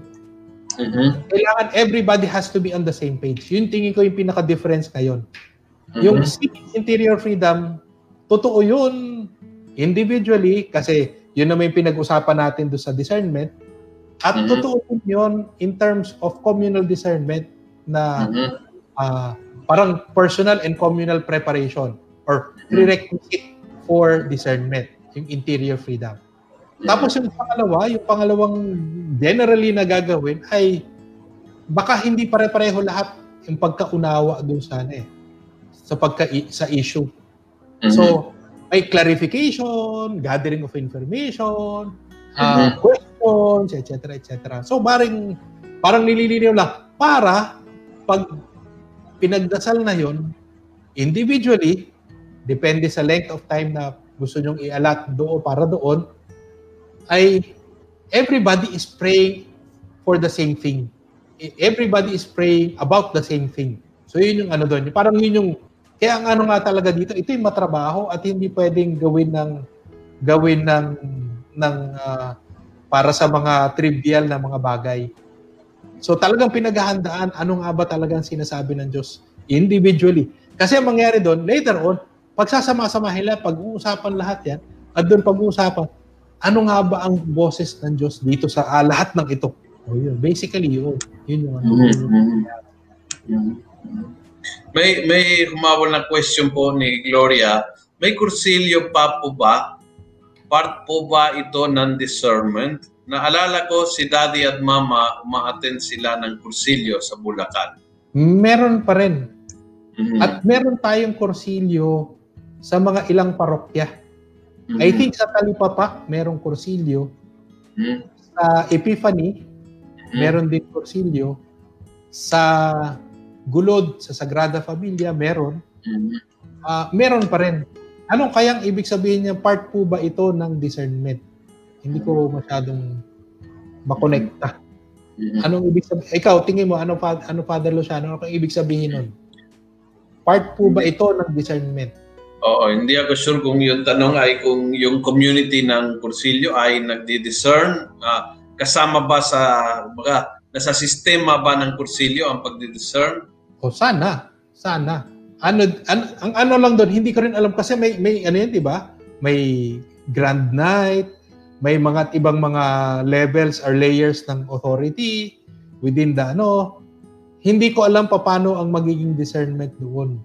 Mhm. kailangan everybody has to be on the same page. Yun tingin ko yung pinaka-difference ngayon. Mhm. Yung interior freedom, totoo yun individually kasi yun naman yung pinag-usapan natin doon sa discernment. At Mhm. totoo yun in terms of communal discernment na Mhm. ah, parang personal and communal preparation or prerequisite for discernment, yung interior freedom. Tapos yung pangalawa, yung pangalawang generally na gagawin ay baka hindi pare-pareho lahat yung pagkaunawa dun sa ano eh, sa pagka sa issue. Mhm. So, may clarification, gathering of information, uh, Mhm. questions, etc. etc. So, baring, parang nililinaw lang para pag pinagdasal na yon individually, depende sa length of time na gusto nyong i-allot doon para doon, ay everybody is praying for the same thing. Everybody is praying about the same thing. So yun yung ano doon. Parang yun yung kaya ang ano nga talaga dito, ito yung matrabaho at hindi pwedeng gawin ng gawin ng ng ah, para sa mga trivial na mga bagay. So talagang pinaghahandaan ano nga ba talagang sinasabi ng Diyos individually. Kasi ang mangyari doon, later on, pagsasama-samahin lang, pag-uusapan lahat yan, at doon pag-uusapan, ano nga ba ang boses ng Diyos dito sa ah, lahat ng ito? O yun, basically yun. Yun yung ano. Mhm. Mhm. May may humawal na question po ni Gloria. May kursilyo pa po ba? Part po ba ito ng discernment? Naalala ko si daddy at mama, uma-attend sila ng kursilyo sa Bulacan. Meron pa rin. Mhm. At meron tayong kursilyo sa mga ilang parokya. Mhm. I think sa Talipapa, merong kursilyo. Mhm. Sa Epiphany, Mhm. meron din kursilyo. Sa Gulod, sa Sagrada Familia, meron. Mhm. Ah, meron pa rin. Anong kayang ibig sabihin niya? Part po ba ito ng discernment? Hindi ko masyadong makonekta. Mhm. Anong ibig sabihin? Ikaw, tingin mo, ano, ano Father Luciano, ano kang ibig sabihin nun? Part po ba ito ng discernment? Oo, hindi ako sure kung yung tanong ay kung yung community ng kursilyo ay nagdi-discern. ah, kasama ba sa, baga, nasa sistema ba ng kursilyo ang pagdi-discern? O sana, sana. Ano, an- ang ano lang doon, hindi ko rin alam kasi may, may ano yan, di ba? May grand night, may mga ibang mga levels or layers ng authority within the ano. hindi ko alam pa paano ang magiging discernment doon.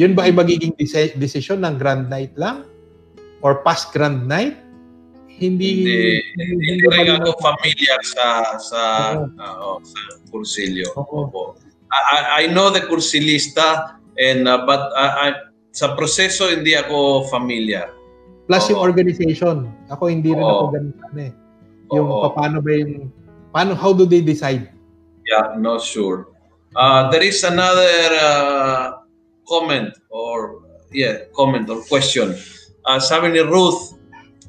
Yun ba ay magiging desi- decision ng grand night lang? Or past grand night? Hindi Hindi, hindi rin ako familiar sa sa Oo. ah, oh, sa kursilyo. Oo. Opo. I, I- know the kursilista and uh, but uh, I, sa proseso hindi ako familiar. Plus yung Oo. organization. Ako hindi rin Oo. ako ganun ano eh. Yung Oo. paano ba yung paano how do they decide? Yeah, not sure. Uh, there is another uh, comment or yeah, comment or question. Uh, sabi ni Ruth,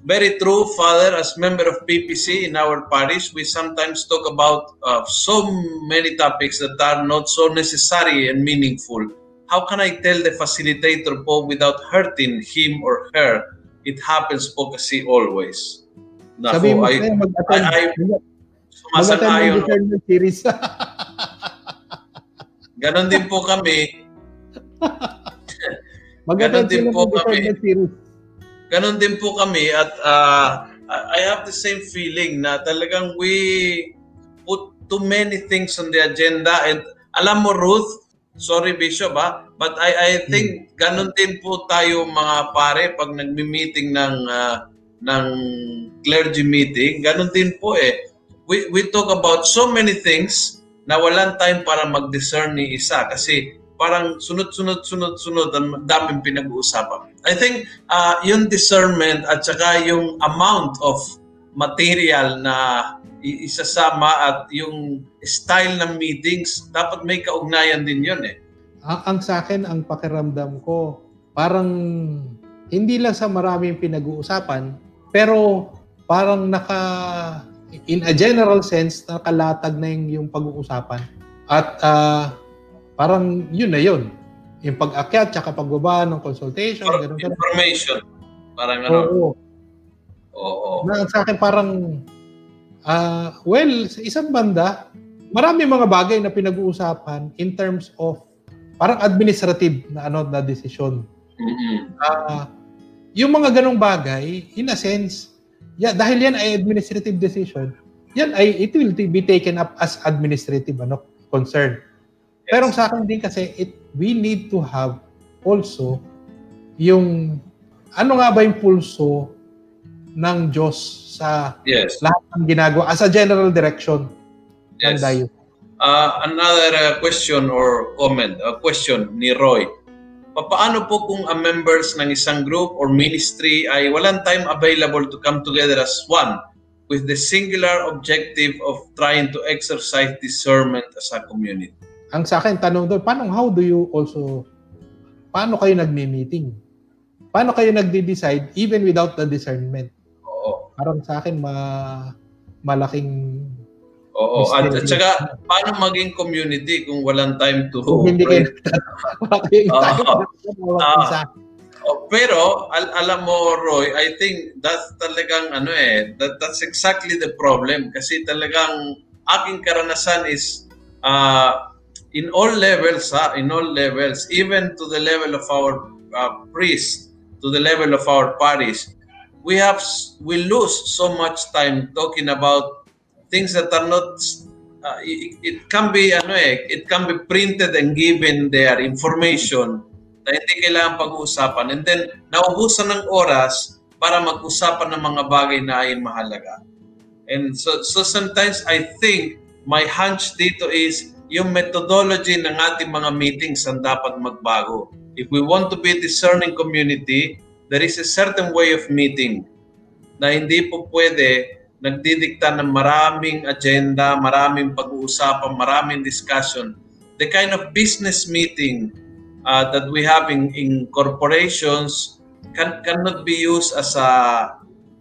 very true, Father. As member of PPC in our parish, we sometimes talk about uh, so many topics that are not so necessary and meaningful. How can I tell the facilitator po without hurting him or her? It happens po kasi always. Sabi mo Nako, ay, kaya mag-attend. I- I- mag-attend ng sumasang-ayon. discernment series. Ganon din po kami. mag-attend Ganon din po kami. Ganon din po kami at uh, I have the same feeling na talagang we put too many things on the agenda and alam mo Ruth, sorry Bishop ha, but I I think ganon din po tayo mga pare pag nagmi-meeting ng ah, ng clergy meeting, ganon din po eh. We we talk about so many things na walang time para mag-discern ni isa kasi parang sunod-sunod sunod-sunod ang daming pinag-uusapan. I think uh, yung discernment at saka yung amount of material na isasama at yung style ng meetings, dapat may kaugnayan din yun eh. ang, ang sa akin, ang pakiramdam ko, parang hindi lang sa maraming pinag-uusapan, pero parang naka, in a general sense, nakalatag na yung, yung pag-uusapan. At ah, parang yun na yun. Yung pag-akyat, tsaka pagbaba ng consultation, For ganun ganun. information. Parang ano. Oo. Oo. Na sa akin parang, ah, well, sa isang banda, marami mga bagay na pinag-uusapan in terms of parang administrative na ano na desisyon. Mm-mm. Ah, yung mga ganong bagay, in a sense, yeah, dahil yan ay administrative decision, yan ay it will be taken up as administrative ano concern. Pero sa akin din kasi it we need to have also yung ano nga ba yung pulso ng Diyos sa Yes. lahat ng ginagawa as a general direction ng Yes. dayo. Uh, another uh, question or comment, a question ni Roy. Paano po kung ang members ng isang group or ministry ay walang time available to come together as one with the singular objective of trying to exercise discernment as a community? Ang sa akin tanong doon, paano how do you also paano kayo nagme-meeting? Paano kayo nagde-decide even without the discernment? Oo. Parang sa akin ma malaking Oo. At, at saka, paano maging community kung walang time to kung hindi kayo isa. Oh, pero al- alam mo Roy, I think that's talagang ano eh, that, that's exactly the problem kasi talagang aking karanasan is uh, in all levels ha, in all levels, even to the level of our uh, priest, to the level of our parish, we have we lose so much time talking about things that are not uh, it, it can be ano eh, it can be printed and given there information na hindi kailangan pag-uusapan. And then, naubusan ng oras para mag-usapan ng mga bagay na ay mahalaga. And so, so sometimes I think my hunch dito is yung methodology ng ating mga meetings ang dapat magbago. If we want to be a discerning community, there is a certain way of meeting na hindi po pwede nagdidikta ng maraming agenda, maraming pag-uusapan, maraming discussion. The kind of business meeting uh, that we have in, in corporations can cannot be used as a,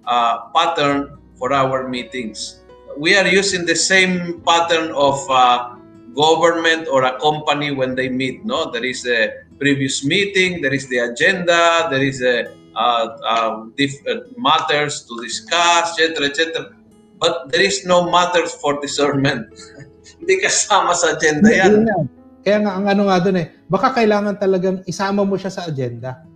a pattern for our meetings. We are using the same pattern of uh, government or a company when they meet. No, there is a previous meeting, there is the agenda, there is a uh, uh, matters to discuss, etc., etc. But there is no matters for discernment. Hindi kasama sa agenda yan. Kaya nga ang ano nga doon eh, baka kailangan talagang isama mo siya sa agenda.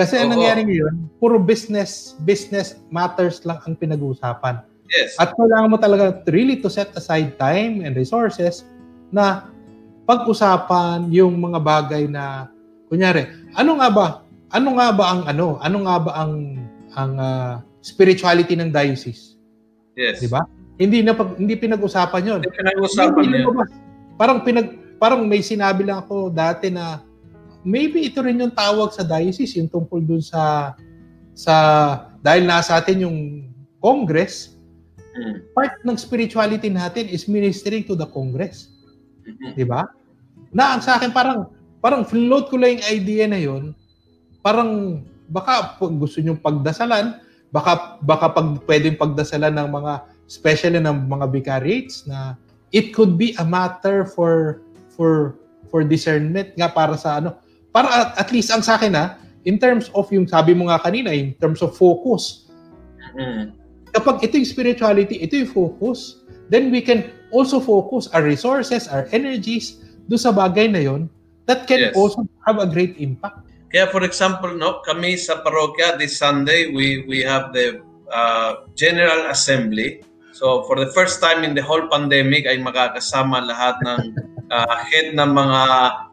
Kasi ang nangyari ngayon, puro business business matters lang ang pinag-uusapan. Yes. At kailangan mo talaga really to set aside time and resources na pag-usapan yung mga bagay na kunyari, ano nga ba? Ano nga ba ang ano? Ano nga ba ang ang uh, spirituality ng diocese? Yes. 'Di ba? Hindi na pag, hindi pinag-usapan 'yon. Hindi pinag-usapan Hindi 'yon. Parang pinag parang may sinabi lang ako dati na maybe ito rin yung tawag sa diocese yung tungkol dun sa sa dahil nasa atin yung Congress, mm. part ng spirituality natin is ministering to the Congress. 'Di ba? Na ang sa akin parang parang float ko lang yung idea na 'yon. Parang baka gusto niyo pagdasalan, baka baka pag pwedeng pagdasalan ng mga especially ng mga vicariates na it could be a matter for for for discernment nga para sa ano para at, at least ang sa akin ha in terms of yung sabi mo nga kanina in terms of focus mm. kapag ito yung spirituality ito yung focus then we can also focus our resources our energies do sa bagay na yon that can yes. also have a great impact kaya for example no kami sa parokya this Sunday we we have the uh, general assembly So for the first time in the whole pandemic ay makakasama lahat ng uh, head ng mga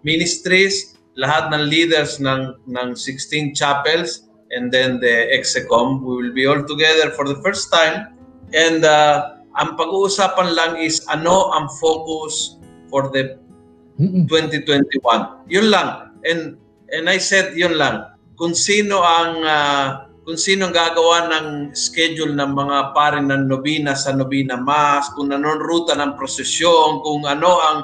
ministries, lahat ng leaders ng ng 16 chapels and then the execom. We will be all together for the first time and uh, ang pag-uusapan lang is ano ang focus for the 2021. Yun lang. And and I said yun lang. Kung sino ang uh, kung sino gagawa ng schedule ng mga pare ng nobina sa nobina mass, kung anong ruta ng prosesyon, kung ano ang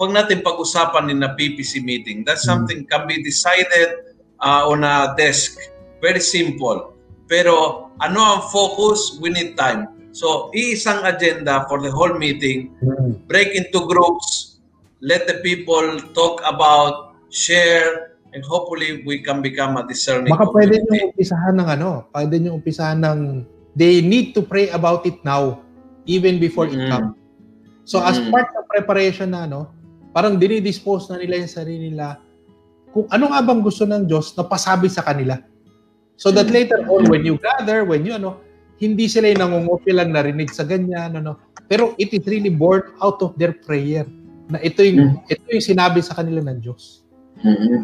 huwag natin pag-usapan in a PPC meeting. That's hmm. something can be decided uh, on a desk. Very simple. Pero ano ang focus? We need time. So, iisang agenda for the whole meeting. Hmm. Break into groups. Let the people talk about, share, and hopefully we can become a discerning Baka pwede nyo umpisahan ng ano, pwede nyo umpisahan ng they need to pray about it now even before mm. it comes. So mm. as part of preparation na ano, parang dinidispose na nila yung sarili nila kung ano nga bang gusto ng Diyos na pasabi sa kanila. So that mm. later on when you gather, when you ano, hindi sila yung nangungopi lang narinig sa ganyan ano, pero it is really born out of their prayer na ito yung mm. ito yung sinabi sa kanila ng Diyos. Mm-hmm.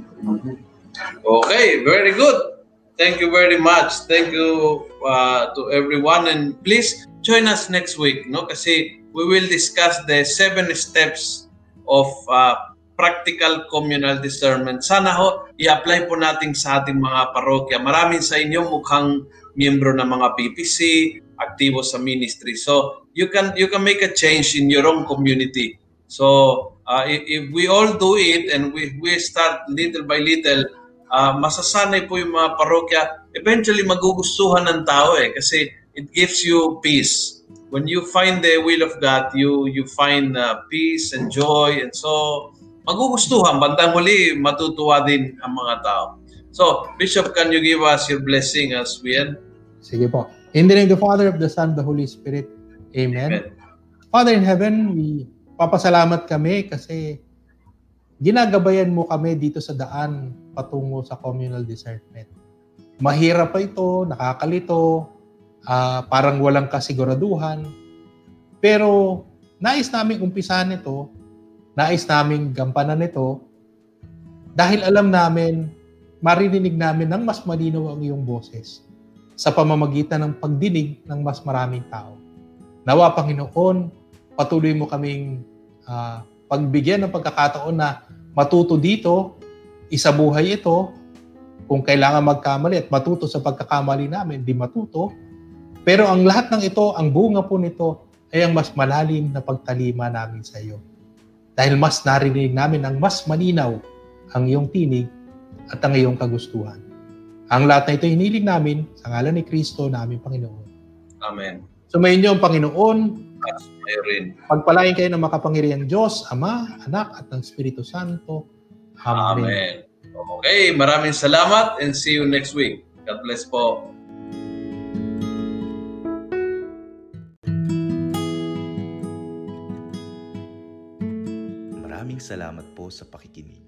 Okay, very good. Thank you very much. Thank you uh, to everyone and please join us next week no kasi we will discuss the seven steps of uh, practical communal discernment. Sana ho i-apply po natin sa ating mga parokya. Maraming sa inyo mukhang miyembro ng mga PPC, aktibo sa ministry. So you can you can make a change in your own community. So uh, if, if we all do it and we, we start little by little, uh, masasanay po yung mga parokya, eventually magugustuhan ng tao eh kasi it gives you peace. When you find the will of God, you you find uh, peace and joy and so magugustuhan. Bandang huli, matutuwa din ang mga tao. So, Bishop, can you give us your blessing as we end? Sige po. In the name of the Father, of the Son, of the Holy Spirit. Amen. Amen. Father in heaven, we papasalamat kami kasi ginagabayan mo kami dito sa daan patungo sa communal discernment. Mahirap pa ito, nakakalito, uh, parang walang kasiguraduhan. Pero nais naming umpisahan ito, nais naming gampanan ito, dahil alam namin, maririnig namin ng mas malinaw ang iyong boses sa pamamagitan ng pagdinig ng mas maraming tao. Nawa, Panginoon, patuloy mo kaming uh, pagbigyan ng pagkakataon na matuto dito, isabuhay ito, kung kailangan magkamali at matuto sa pagkakamali namin, di matuto. Pero ang lahat ng ito, ang bunga po nito, ay ang mas malalim na pagtalima namin sa iyo. Dahil mas narinig namin ang mas malinaw ang iyong tinig at ang iyong kagustuhan. Ang lahat na ito hiniling namin sa ngalan ni Kristo na aming Panginoon. Amen. Sumayin niyo ang Panginoon. Mayroon. Pagpalain kayo ng makapangyarihan Diyos, Ama, Anak, at ng Espiritu Santo. Amen. Amen. Okay, maraming salamat and see you next week. God bless po. Maraming salamat po sa pakikinig.